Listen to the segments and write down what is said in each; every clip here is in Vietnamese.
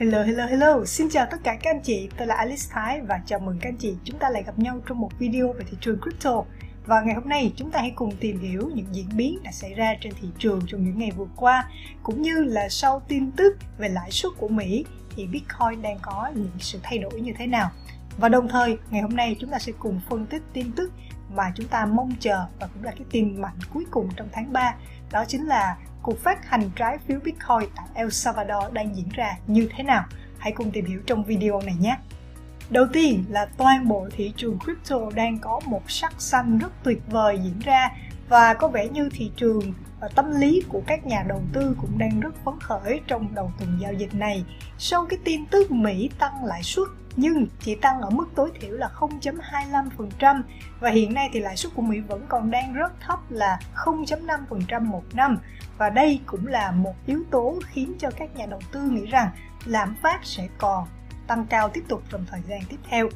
Hello, hello, hello! Xin chào tất cả các anh chị, tôi là Alice Thái và chào mừng các anh chị chúng ta lại gặp nhau trong một video về thị trường crypto. Và ngày hôm nay chúng ta hãy cùng tìm hiểu những diễn biến đã xảy ra trên thị trường trong những ngày vừa qua cũng như là sau tin tức về lãi suất của Mỹ thì Bitcoin đang có những sự thay đổi như thế nào. Và đồng thời ngày hôm nay chúng ta sẽ cùng phân tích tin tức mà chúng ta mong chờ và cũng là cái tin mạnh cuối cùng trong tháng 3 đó chính là cuộc phát hành trái phiếu Bitcoin tại El Salvador đang diễn ra như thế nào. Hãy cùng tìm hiểu trong video này nhé. Đầu tiên là toàn bộ thị trường crypto đang có một sắc xanh rất tuyệt vời diễn ra và có vẻ như thị trường và tâm lý của các nhà đầu tư cũng đang rất phấn khởi trong đầu tuần giao dịch này. Sau cái tin tức Mỹ tăng lãi suất, nhưng chỉ tăng ở mức tối thiểu là 0.25% và hiện nay thì lãi suất của Mỹ vẫn còn đang rất thấp là 0.5% một năm và đây cũng là một yếu tố khiến cho các nhà đầu tư nghĩ rằng lạm phát sẽ còn tăng cao tiếp tục trong thời gian tiếp theo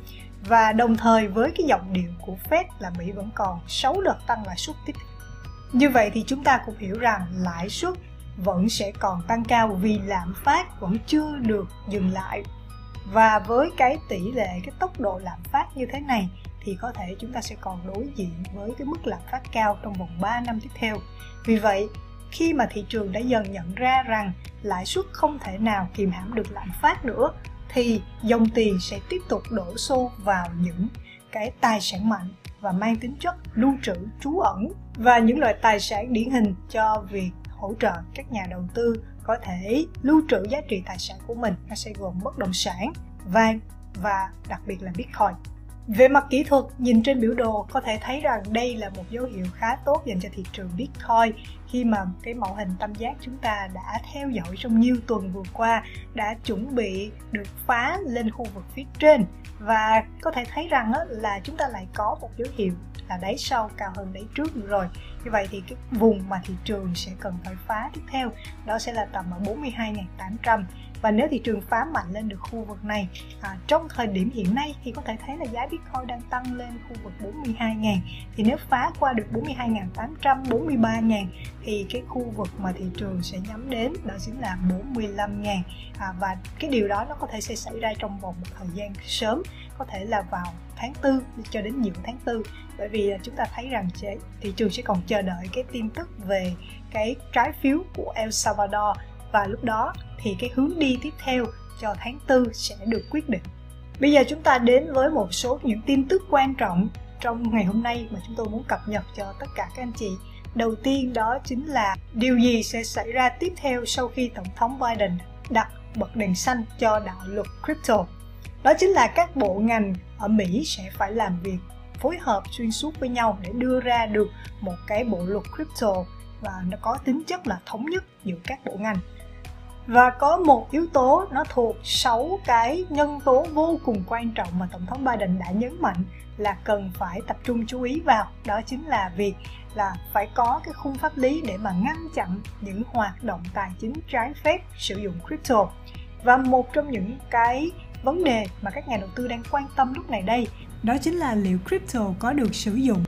và đồng thời với cái giọng điệu của Fed là Mỹ vẫn còn 6 đợt tăng lãi suất tiếp theo. Như vậy thì chúng ta cũng hiểu rằng lãi suất vẫn sẽ còn tăng cao vì lạm phát vẫn chưa được dừng lại và với cái tỷ lệ cái tốc độ lạm phát như thế này thì có thể chúng ta sẽ còn đối diện với cái mức lạm phát cao trong vòng 3 năm tiếp theo. Vì vậy, khi mà thị trường đã dần nhận ra rằng lãi suất không thể nào kìm hãm được lạm phát nữa, thì dòng tiền sẽ tiếp tục đổ xô vào những cái tài sản mạnh và mang tính chất lưu trữ, trú ẩn. Và những loại tài sản điển hình cho việc hỗ trợ các nhà đầu tư có thể lưu trữ giá trị tài sản của mình, nó sẽ gồm bất động sản, vàng và đặc biệt là bitcoin về mặt kỹ thuật, nhìn trên biểu đồ có thể thấy rằng đây là một dấu hiệu khá tốt dành cho thị trường Bitcoin khi mà cái mẫu hình tam giác chúng ta đã theo dõi trong nhiều tuần vừa qua đã chuẩn bị được phá lên khu vực phía trên. Và có thể thấy rằng là chúng ta lại có một dấu hiệu là đáy sau cao hơn đáy trước nữa rồi. Như vậy thì cái vùng mà thị trường sẽ cần phải phá tiếp theo đó sẽ là tầm ở 42.800 và nếu thị trường phá mạnh lên được khu vực này à, trong thời điểm hiện nay thì có thể thấy là giá Bitcoin đang tăng lên khu vực 42.000 thì nếu phá qua được 42.800 43.000 thì cái khu vực mà thị trường sẽ nhắm đến đó chính là 45.000 à, và cái điều đó nó có thể sẽ xảy ra trong vòng một thời gian sớm có thể là vào tháng 4 cho đến nhiều tháng 4 bởi vì chúng ta thấy rằng thị trường sẽ còn chờ đợi cái tin tức về cái trái phiếu của El Salvador và lúc đó thì cái hướng đi tiếp theo cho tháng 4 sẽ được quyết định. Bây giờ chúng ta đến với một số những tin tức quan trọng trong ngày hôm nay mà chúng tôi muốn cập nhật cho tất cả các anh chị. Đầu tiên đó chính là điều gì sẽ xảy ra tiếp theo sau khi Tổng thống Biden đặt bật đèn xanh cho đạo luật crypto. Đó chính là các bộ ngành ở Mỹ sẽ phải làm việc, phối hợp xuyên suốt với nhau để đưa ra được một cái bộ luật crypto và nó có tính chất là thống nhất giữa các bộ ngành và có một yếu tố nó thuộc 6 cái nhân tố vô cùng quan trọng mà Tổng thống Biden đã nhấn mạnh là cần phải tập trung chú ý vào. Đó chính là việc là phải có cái khung pháp lý để mà ngăn chặn những hoạt động tài chính trái phép sử dụng crypto. Và một trong những cái vấn đề mà các nhà đầu tư đang quan tâm lúc này đây, đó chính là liệu crypto có được sử dụng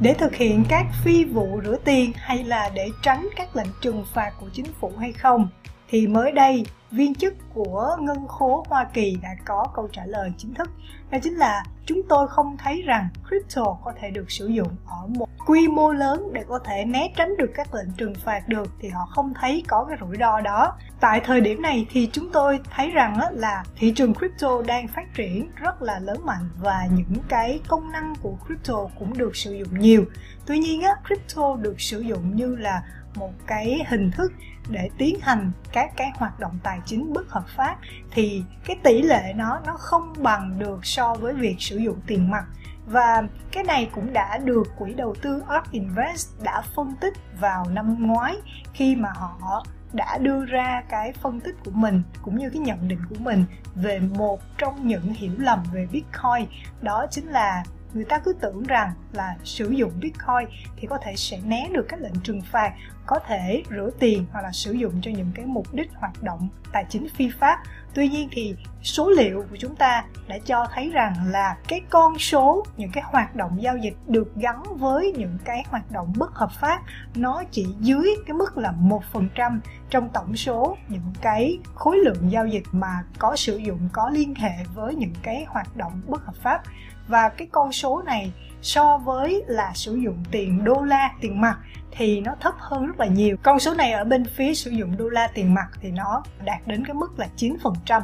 để thực hiện các phi vụ rửa tiền hay là để tránh các lệnh trừng phạt của chính phủ hay không thì mới đây, viên chức của ngân khố Hoa Kỳ đã có câu trả lời chính thức. Đó chính là, chúng tôi không thấy rằng crypto có thể được sử dụng ở một quy mô lớn để có thể né tránh được các lệnh trừng phạt được thì họ không thấy có cái rủi ro đó. Tại thời điểm này thì chúng tôi thấy rằng là thị trường crypto đang phát triển rất là lớn mạnh và những cái công năng của crypto cũng được sử dụng nhiều. Tuy nhiên crypto được sử dụng như là một cái hình thức để tiến hành các cái hoạt động tài chính bất hợp pháp, thì cái tỷ lệ nó nó không bằng được so với việc sử dụng tiền mặt. Và cái này cũng đã được quỹ đầu tư ARK Invest đã phân tích vào năm ngoái khi mà họ đã đưa ra cái phân tích của mình cũng như cái nhận định của mình về một trong những hiểu lầm về Bitcoin. Đó chính là người ta cứ tưởng rằng là sử dụng bitcoin thì có thể sẽ né được các lệnh trừng phạt có thể rửa tiền hoặc là sử dụng cho những cái mục đích hoạt động tài chính phi pháp. Tuy nhiên thì số liệu của chúng ta đã cho thấy rằng là cái con số, những cái hoạt động giao dịch được gắn với những cái hoạt động bất hợp pháp, nó chỉ dưới cái mức là một phần trăm trong tổng số những cái khối lượng giao dịch mà có sử dụng, có liên hệ với những cái hoạt động bất hợp pháp. Và cái con số này so với là sử dụng tiền đô la, tiền mặt thì nó thấp hơn rất là nhiều. Con số này ở bên phía sử dụng đô la, tiền mặt thì nó đạt đến cái mức là 9%.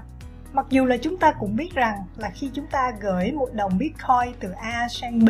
Mặc dù là chúng ta cũng biết rằng là khi chúng ta gửi một đồng Bitcoin từ A sang B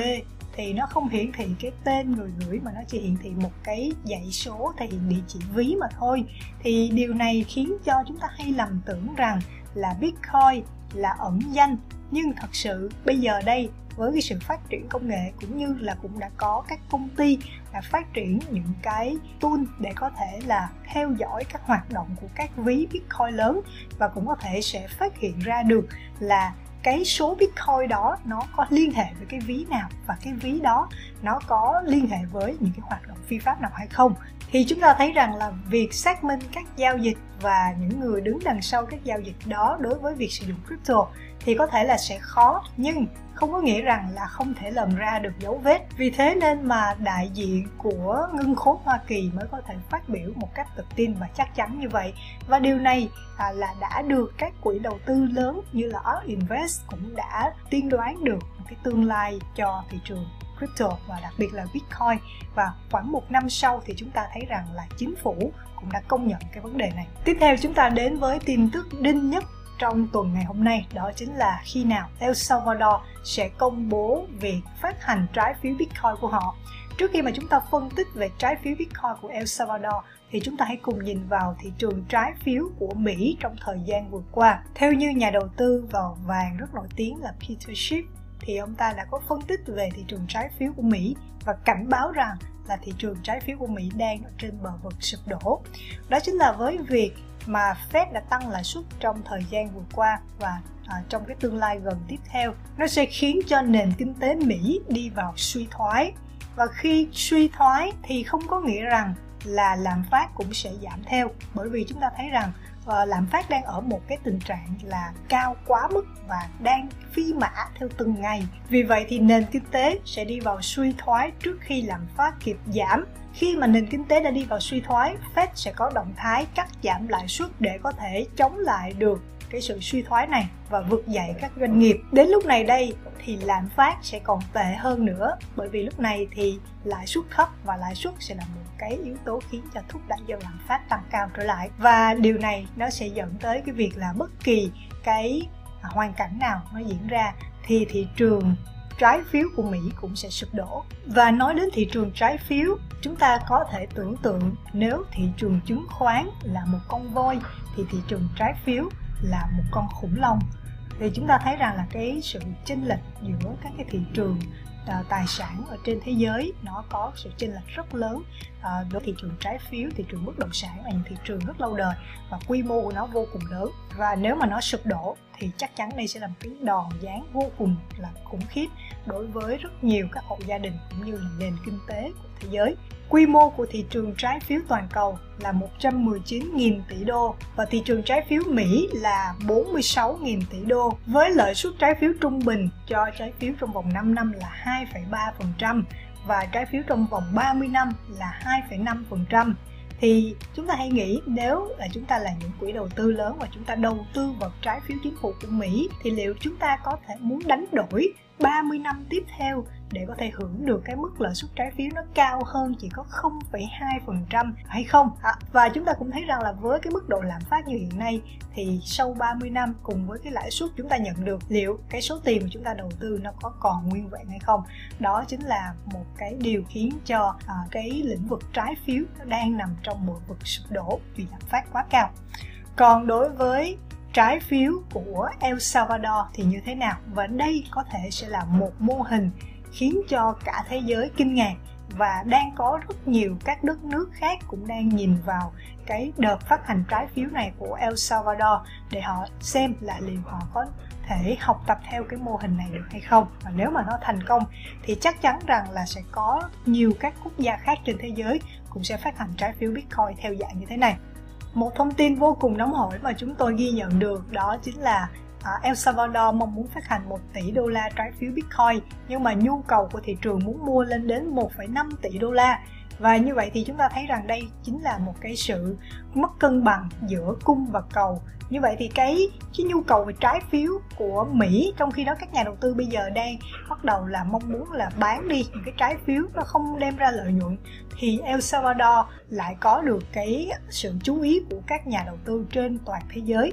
thì nó không hiển thị cái tên người gửi mà nó chỉ hiển thị một cái dãy số thể hiện địa chỉ ví mà thôi thì điều này khiến cho chúng ta hay lầm tưởng rằng là Bitcoin là ẩn danh nhưng thật sự, bây giờ đây, với cái sự phát triển công nghệ cũng như là cũng đã có các công ty đã phát triển những cái tool để có thể là theo dõi các hoạt động của các ví Bitcoin lớn và cũng có thể sẽ phát hiện ra được là cái số bitcoin đó nó có liên hệ với cái ví nào và cái ví đó nó có liên hệ với những cái hoạt động phi pháp nào hay không. Thì chúng ta thấy rằng là việc xác minh các giao dịch và những người đứng đằng sau các giao dịch đó đối với việc sử dụng crypto thì có thể là sẽ khó nhưng không có nghĩa rằng là không thể lần ra được dấu vết. Vì thế nên mà đại diện của ngân khố Hoa Kỳ mới có thể phát biểu một cách tự tin và chắc chắn như vậy. Và điều này à, là đã được các quỹ đầu tư lớn như là ARK Invest cũng đã tiên đoán được một cái tương lai cho thị trường crypto và đặc biệt là Bitcoin. Và khoảng một năm sau thì chúng ta thấy rằng là chính phủ cũng đã công nhận cái vấn đề này. Tiếp theo chúng ta đến với tin tức đinh nhất trong tuần ngày hôm nay, đó chính là khi nào El Salvador sẽ công bố việc phát hành trái phiếu Bitcoin của họ. Trước khi mà chúng ta phân tích về trái phiếu Bitcoin của El Salvador, thì chúng ta hãy cùng nhìn vào thị trường trái phiếu của Mỹ trong thời gian vừa qua. Theo như nhà đầu tư vào vàng rất nổi tiếng là Peter Schiff, thì ông ta đã có phân tích về thị trường trái phiếu của Mỹ và cảnh báo rằng là thị trường trái phiếu của Mỹ đang ở trên bờ vực sụp đổ. Đó chính là với việc mà Fed đã tăng lãi suất trong thời gian vừa qua và à, trong cái tương lai gần tiếp theo. Nó sẽ khiến cho nền kinh tế Mỹ đi vào suy thoái. Và khi suy thoái thì không có nghĩa rằng là lạm phát cũng sẽ giảm theo bởi vì chúng ta thấy rằng Ờ, lạm phát đang ở một cái tình trạng là cao quá mức và đang phi mã theo từng ngày. Vì vậy thì nền kinh tế sẽ đi vào suy thoái trước khi lạm phát kịp giảm. Khi mà nền kinh tế đã đi vào suy thoái, Fed sẽ có động thái cắt giảm lãi suất để có thể chống lại được cái sự suy thoái này và vực dậy các doanh nghiệp. Đến lúc này đây thì lạm phát sẽ còn tệ hơn nữa, bởi vì lúc này thì lãi suất thấp và lãi suất sẽ là một cái yếu tố khiến cho thúc đẩy cho lạm phát tăng cao trở lại và điều này nó sẽ dẫn tới cái việc là bất kỳ cái à, hoàn cảnh nào nó diễn ra thì thị trường trái phiếu của Mỹ cũng sẽ sụp đổ. Và nói đến thị trường trái phiếu, chúng ta có thể tưởng tượng nếu thị trường chứng khoán là một con voi thì thị trường trái phiếu là một con khủng long thì chúng ta thấy rằng là cái sự chênh lệch giữa các cái thị trường Ờ, tài sản ở trên thế giới nó có sự chênh lệch rất lớn. Ờ, uh, đối thị trường trái phiếu thị trường bất động sản là những thị trường rất lâu đời và quy mô của nó vô cùng lớn. Và nếu mà nó sụp đổ thì chắc chắn đây sẽ là một cái đòn giáng vô cùng là khủng khiếp đối với rất nhiều các hộ gia đình cũng như là nền kinh tế của thế giới. Quy mô của thị trường trái phiếu toàn cầu là 119.000 tỷ đô và thị trường trái phiếu Mỹ là 46.000 tỷ đô với lợi suất trái phiếu trung bình cho trái phiếu trong vòng 5 năm là 2,3% và trái phiếu trong vòng 30 năm là 2,5% thì chúng ta hãy nghĩ nếu là chúng ta là những quỹ đầu tư lớn và chúng ta đầu tư vào trái phiếu chính phủ của Mỹ, thì liệu chúng ta có thể muốn đánh đổi 30 năm tiếp theo để có thể hưởng được cái mức lợi suất trái phiếu nó cao hơn chỉ có 0,2% hay không? À, và chúng ta cũng thấy rằng là với cái mức độ lạm phát như hiện nay thì sau 30 năm cùng với cái lãi suất chúng ta nhận được liệu cái số tiền mà chúng ta đầu tư nó có còn nguyên vẹn hay không? Đó chính là một cái điều khiến cho à, cái lĩnh vực trái phiếu nó đang nằm trong một vực sụp đổ vì lạm phát quá cao. Còn đối với trái phiếu của El Salvador thì như thế nào? Và đây có thể sẽ là một mô hình khiến cho cả thế giới kinh ngạc và đang có rất nhiều các đất nước khác cũng đang nhìn vào cái đợt phát hành trái phiếu này của El Salvador để họ xem là liệu họ có thể học tập theo cái mô hình này được hay không. Và nếu mà nó thành công thì chắc chắn rằng là sẽ có nhiều các quốc gia khác trên thế giới cũng sẽ phát hành trái phiếu Bitcoin theo dạng như thế này. Một thông tin vô cùng nóng hổi mà chúng tôi ghi nhận được đó chính là À, El Salvador mong muốn phát hành 1 tỷ đô la trái phiếu Bitcoin nhưng mà nhu cầu của thị trường muốn mua lên đến 1,5 tỷ đô la. Và như vậy thì chúng ta thấy rằng đây chính là một cái sự mất cân bằng giữa cung và cầu. Như vậy thì cái cái nhu cầu về trái phiếu của Mỹ trong khi đó các nhà đầu tư bây giờ đang bắt đầu là mong muốn là bán đi những cái trái phiếu nó không đem ra lợi nhuận thì El Salvador lại có được cái sự chú ý của các nhà đầu tư trên toàn thế giới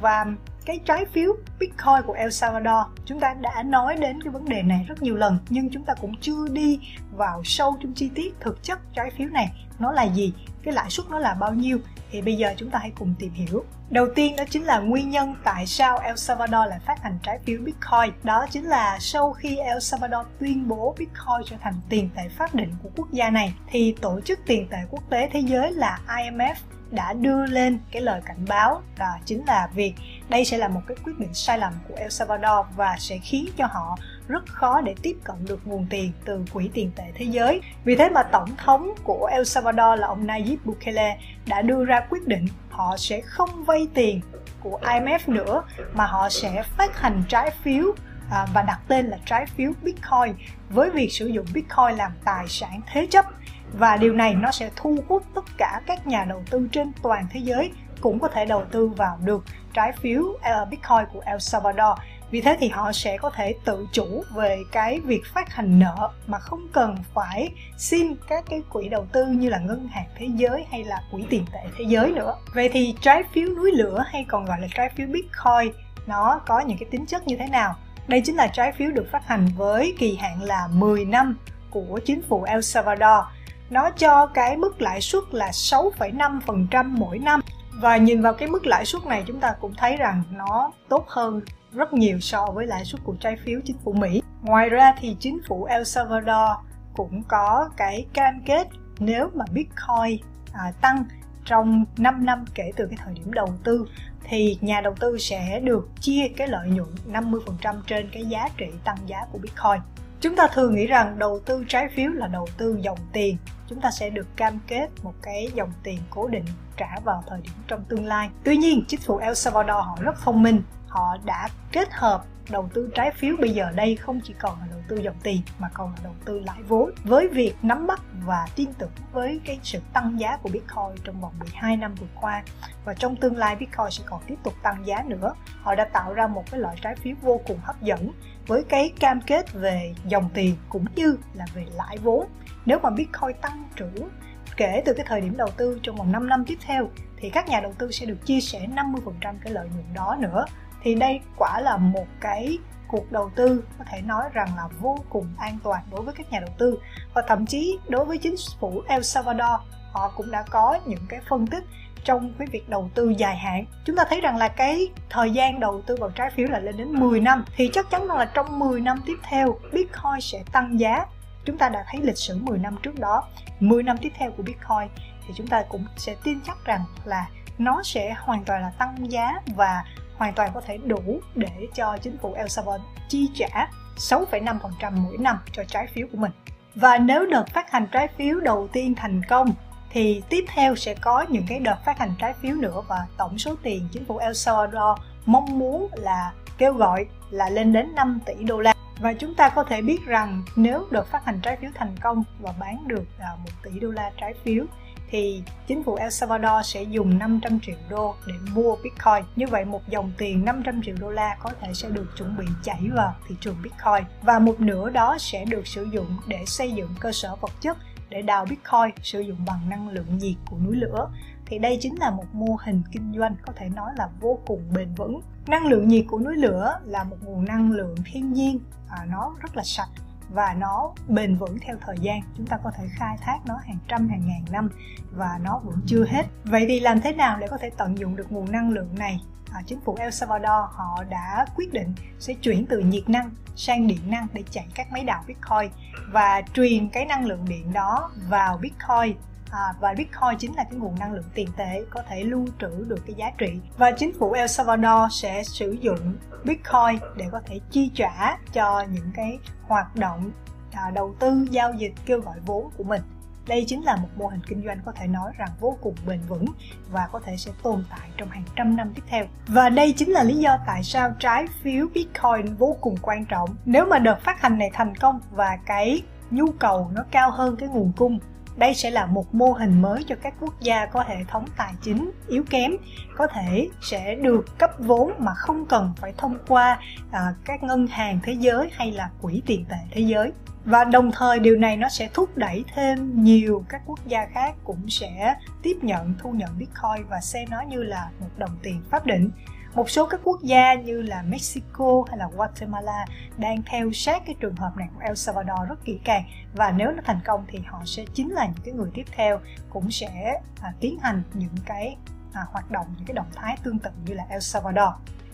và cái trái phiếu Bitcoin của El Salvador, chúng ta đã nói đến cái vấn đề này rất nhiều lần, nhưng chúng ta cũng chưa đi vào sâu trong chi tiết thực chất trái phiếu này. Nó là gì? Cái lãi suất nó là bao nhiêu? Thì bây giờ chúng ta hãy cùng tìm hiểu. Đầu tiên đó chính là nguyên nhân tại sao El Salvador lại phát hành trái phiếu Bitcoin. Đó chính là sau khi El Salvador tuyên bố Bitcoin trở thành tiền tệ pháp định của quốc gia này, thì tổ chức tiền tệ quốc tế thế giới là IMF đã đưa lên cái lời cảnh báo đó chính là việc đây sẽ là một cái quyết định sai lầm của El Salvador và sẽ khiến cho họ rất khó để tiếp cận được nguồn tiền từ quỹ tiền tệ thế giới. Vì thế mà tổng thống của El Salvador là ông Nayib Bukele đã đưa ra quyết định họ sẽ không vay tiền của IMF nữa, mà họ sẽ phát hành trái phiếu à, và đặt tên là trái phiếu Bitcoin với việc sử dụng Bitcoin làm tài sản thế chấp và điều này nó sẽ thu hút tất cả các nhà đầu tư trên toàn thế giới cũng có thể đầu tư vào được trái phiếu ờ, Bitcoin của El Salvador. Vì thế thì họ sẽ có thể tự chủ về cái việc phát hành nợ mà không cần phải xin các cái quỹ đầu tư như là ngân hàng thế giới hay là quỹ tiền tệ thế giới nữa. Vậy thì trái phiếu núi lửa hay còn gọi là trái phiếu bitcoin, nó có những cái tính chất như thế nào? Đây chính là trái phiếu được phát hành với kỳ hạn là 10 năm của chính phủ El Salvador nó cho cái mức lãi suất là 6,5% mỗi năm và nhìn vào cái mức lãi suất này chúng ta cũng thấy rằng nó tốt hơn rất nhiều so với lãi suất của trái phiếu chính phủ Mỹ. Ngoài ra thì chính phủ El Salvador cũng có cái cam kết nếu mà Bitcoin à, tăng trong 5 năm kể từ cái thời điểm đầu tư thì nhà đầu tư sẽ được chia cái lợi nhuận 50% trên cái giá trị tăng giá của Bitcoin. Chúng ta thường nghĩ rằng đầu tư trái phiếu là đầu tư dòng tiền, chúng ta sẽ được cam kết một cái dòng tiền cố định trả vào thời điểm trong tương lai. Tuy nhiên, chính phủ El Salvador họ rất thông minh, họ đã kết hợp đầu tư trái phiếu bây giờ đây không chỉ còn là đầu tư dòng tiền mà còn là đầu tư lãi vốn. Với việc nắm bắt và tin tưởng với cái sự tăng giá của Bitcoin trong vòng 12 năm vừa qua và trong tương lai Bitcoin sẽ còn tiếp tục tăng giá nữa, họ đã tạo ra một cái loại trái phiếu vô cùng hấp dẫn với cái cam kết về dòng tiền cũng như là về lãi vốn. Nếu mà Bitcoin tăng trưởng kể từ cái thời điểm đầu tư trong vòng 5 năm tiếp theo thì các nhà đầu tư sẽ được chia sẻ 50% cái lợi nhuận đó nữa thì đây quả là một cái cuộc đầu tư có thể nói rằng là vô cùng an toàn đối với các nhà đầu tư. Và thậm chí đối với chính phủ El Salvador, họ cũng đã có những cái phân tích trong cái việc đầu tư dài hạn. Chúng ta thấy rằng là cái thời gian đầu tư vào trái phiếu là lên đến 10 năm. Thì chắc chắn là trong 10 năm tiếp theo, Bitcoin sẽ tăng giá. Chúng ta đã thấy lịch sử 10 năm trước đó. 10 năm tiếp theo của Bitcoin thì chúng ta cũng sẽ tin chắc rằng là nó sẽ hoàn toàn là tăng giá và hoàn toàn có thể đủ để cho chính phủ El Salvador chi trả 6,5% mỗi năm cho trái phiếu của mình. Và nếu đợt phát hành trái phiếu đầu tiên thành công thì tiếp theo sẽ có những cái đợt phát hành trái phiếu nữa và tổng số tiền chính phủ El Salvador mong muốn là kêu gọi là lên đến 5 tỷ đô la. Và chúng ta có thể biết rằng nếu đợt phát hành trái phiếu thành công và bán được à, 1 tỷ đô la trái phiếu thì chính phủ El Salvador sẽ dùng 500 triệu đô để mua Bitcoin. Như vậy một dòng tiền 500 triệu đô la có thể sẽ được chuẩn bị chảy vào thị trường Bitcoin và một nửa đó sẽ được sử dụng để xây dựng cơ sở vật chất để đào Bitcoin sử dụng bằng năng lượng nhiệt của núi lửa thì đây chính là một mô hình kinh doanh có thể nói là vô cùng bền vững. Năng lượng nhiệt của núi lửa là một nguồn năng lượng thiên nhiên, à, nó rất là sạch và nó bền vững theo thời gian. Chúng ta có thể khai thác nó hàng trăm hàng ngàn năm. Và nó vẫn chưa hết. Vậy thì làm thế nào để có thể tận dụng được nguồn năng lượng này? À, chính phủ El Salvador họ đã quyết định sẽ chuyển từ nhiệt năng sang điện năng để chạy các máy đào Bitcoin và truyền cái năng lượng điện đó vào Bitcoin. À, và Bitcoin chính là cái nguồn năng lượng tiền tệ có thể lưu trữ được cái giá trị và chính phủ El Salvador sẽ sử dụng Bitcoin để có thể chi trả cho những cái hoạt động à, đầu tư giao dịch kêu gọi vốn của mình đây chính là một mô hình kinh doanh có thể nói rằng vô cùng bền vững và có thể sẽ tồn tại trong hàng trăm năm tiếp theo. Và đây chính là lý do tại sao trái phiếu Bitcoin vô cùng quan trọng. Nếu mà đợt phát hành này thành công và cái nhu cầu nó cao hơn cái nguồn cung đây sẽ là một mô hình mới cho các quốc gia có hệ thống tài chính yếu kém có thể sẽ được cấp vốn mà không cần phải thông qua à, các ngân hàng thế giới hay là quỹ tiền tệ thế giới. Và đồng thời điều này nó sẽ thúc đẩy thêm nhiều các quốc gia khác cũng sẽ tiếp nhận thu nhận bitcoin và xem nó như là một đồng tiền pháp định một số các quốc gia như là Mexico hay là Guatemala đang theo sát cái trường hợp này của El Salvador rất kỹ càng và nếu nó thành công thì họ sẽ chính là những cái người tiếp theo cũng sẽ à, tiến hành những cái à, hoạt động những cái động thái tương tự như là El Salvador.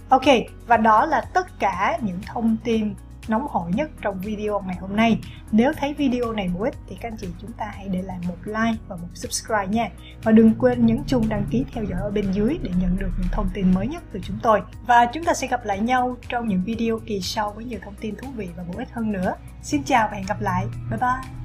Ok, và đó là tất cả những thông tin nóng hổi nhất trong video ngày hôm nay. Nếu thấy video này bổ ích thì các anh chị chúng ta hãy để lại một like và một subscribe nha. Và đừng quên nhấn chuông đăng ký theo dõi ở bên dưới để nhận được những thông tin mới nhất từ chúng tôi. Và chúng ta sẽ gặp lại nhau trong những video kỳ sau với nhiều thông tin thú vị và bổ ích hơn nữa. Xin chào và hẹn gặp lại. Bye bye!